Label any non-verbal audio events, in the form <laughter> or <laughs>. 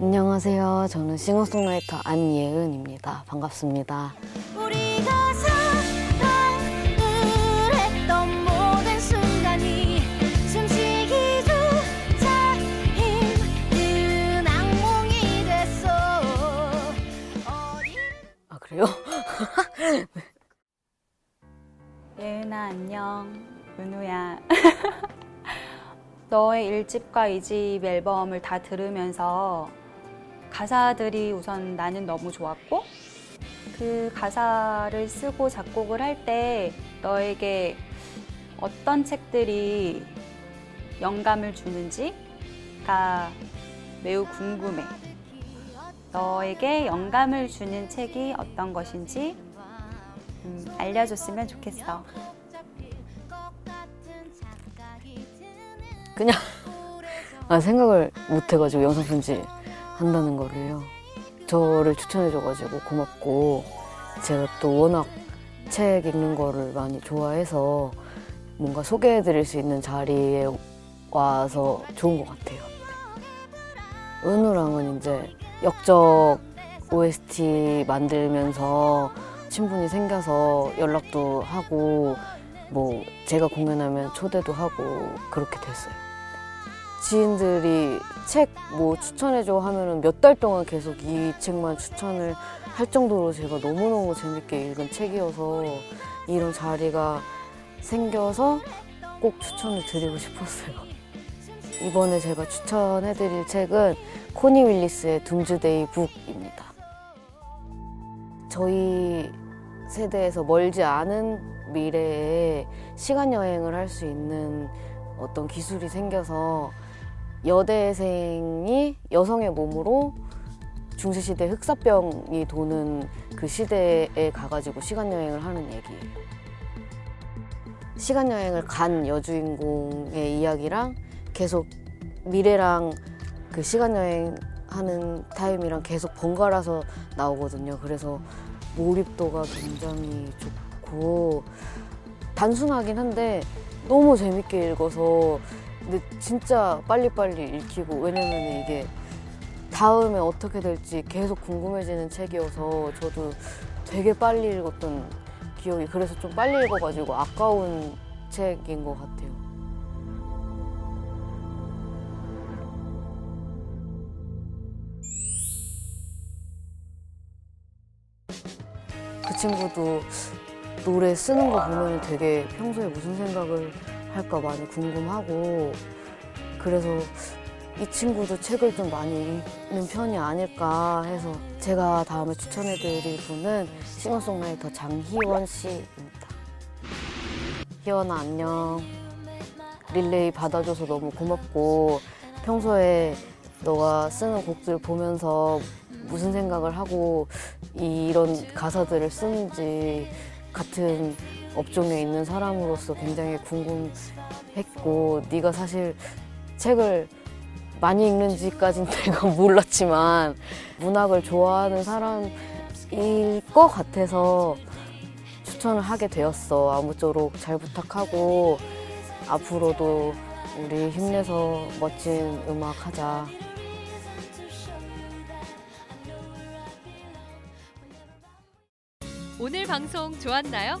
안녕하세요. 저는 싱어송라이터 안예은입니다. 반갑습니다. 어디 아 그래요? <laughs> 예은아 안녕 은우야 <laughs> 너의 1집과 2집 앨범을 다 들으면서 가사들이 우선 나는 너무 좋았고 그 가사를 쓰고 작곡을 할 때 너에게 어떤 책들이 영감을 주는지가 매우 궁금해. 너에게 영감을 주는 책이 어떤 것인지 음, 알려줬으면 좋겠어. 그냥 아, 생각을 못 해가지고 영상 편지 한다는 거를요. 저를 추천해줘가지고 고맙고 제가 또 워낙 책 읽는 거를 많이 좋아해서 뭔가 소개해드릴 수 있는 자리에 와서 좋은 것 같아요. 네. 은우랑은 이제 역적 OST 만들면서 친분이 생겨서 연락도 하고 뭐 제가 공연하면 초대도 하고 그렇게 됐어요. 지인들이 책 뭐 추천해줘 하면은 몇 달 동안 계속 이 책만 추천을 할 정도로 제가 너무너무 재밌게 읽은 책이어서 이런 자리가 생겨서 꼭 추천을 드리고 싶었어요. 이번에 제가 추천해드릴 책은 코니 윌리스의 둠즈데이 북입니다. 저희 세대에서 멀지 않은 미래에 시간 여행을 할 수 있는 어떤 기술이 생겨서 여대생이 여성의 몸으로 중세시대 흑사병이 도는 그 시대에 가가지고 시간 여행을 하는 얘기예요. 시간 여행을 간 여주인공의 이야기랑 계속 미래랑 그 시간 여행 하는 타임이랑 계속 번갈아서 나오거든요. 그래서 몰입도가 굉장히 좋고 단순하긴 한데 너무 재밌게 읽어서 근데 진짜 빨리빨리 읽히고 왜냐면 이게 다음에 어떻게 될지 계속 궁금해지는 책이어서 저도 되게 빨리 읽었던 기억이 그래서 좀 빨리 읽어가지고 아까운 책인 것 같아요. 그 친구도 노래 쓰는 거 보면 되게 평소에 무슨 생각을 할까 많이 궁금하고 그래서 이 친구도 책을 좀 많이 읽는 편이 아닐까 해서 제가 다음에 추천해드릴 분은 싱어송라이터 장희원 씨입니다. 희원아 안녕. 릴레이 받아줘서 너무 고맙고 평소에 너가 쓰는 곡들 보면서 무슨 생각을 하고 이런 가사들을 쓰는지 같은 업종에 있는 사람으로서 굉장히 궁금했고 네가 사실 책을 많이 읽는지까지는 <laughs> 내가 몰랐지만 문학을 좋아하는 사람일 것 같아서 추천을 하게 되었어. 아무쪼록 잘 부탁하고 앞으로도 우리 힘내서 멋진 음악 하자. 오늘 방송 좋았나요?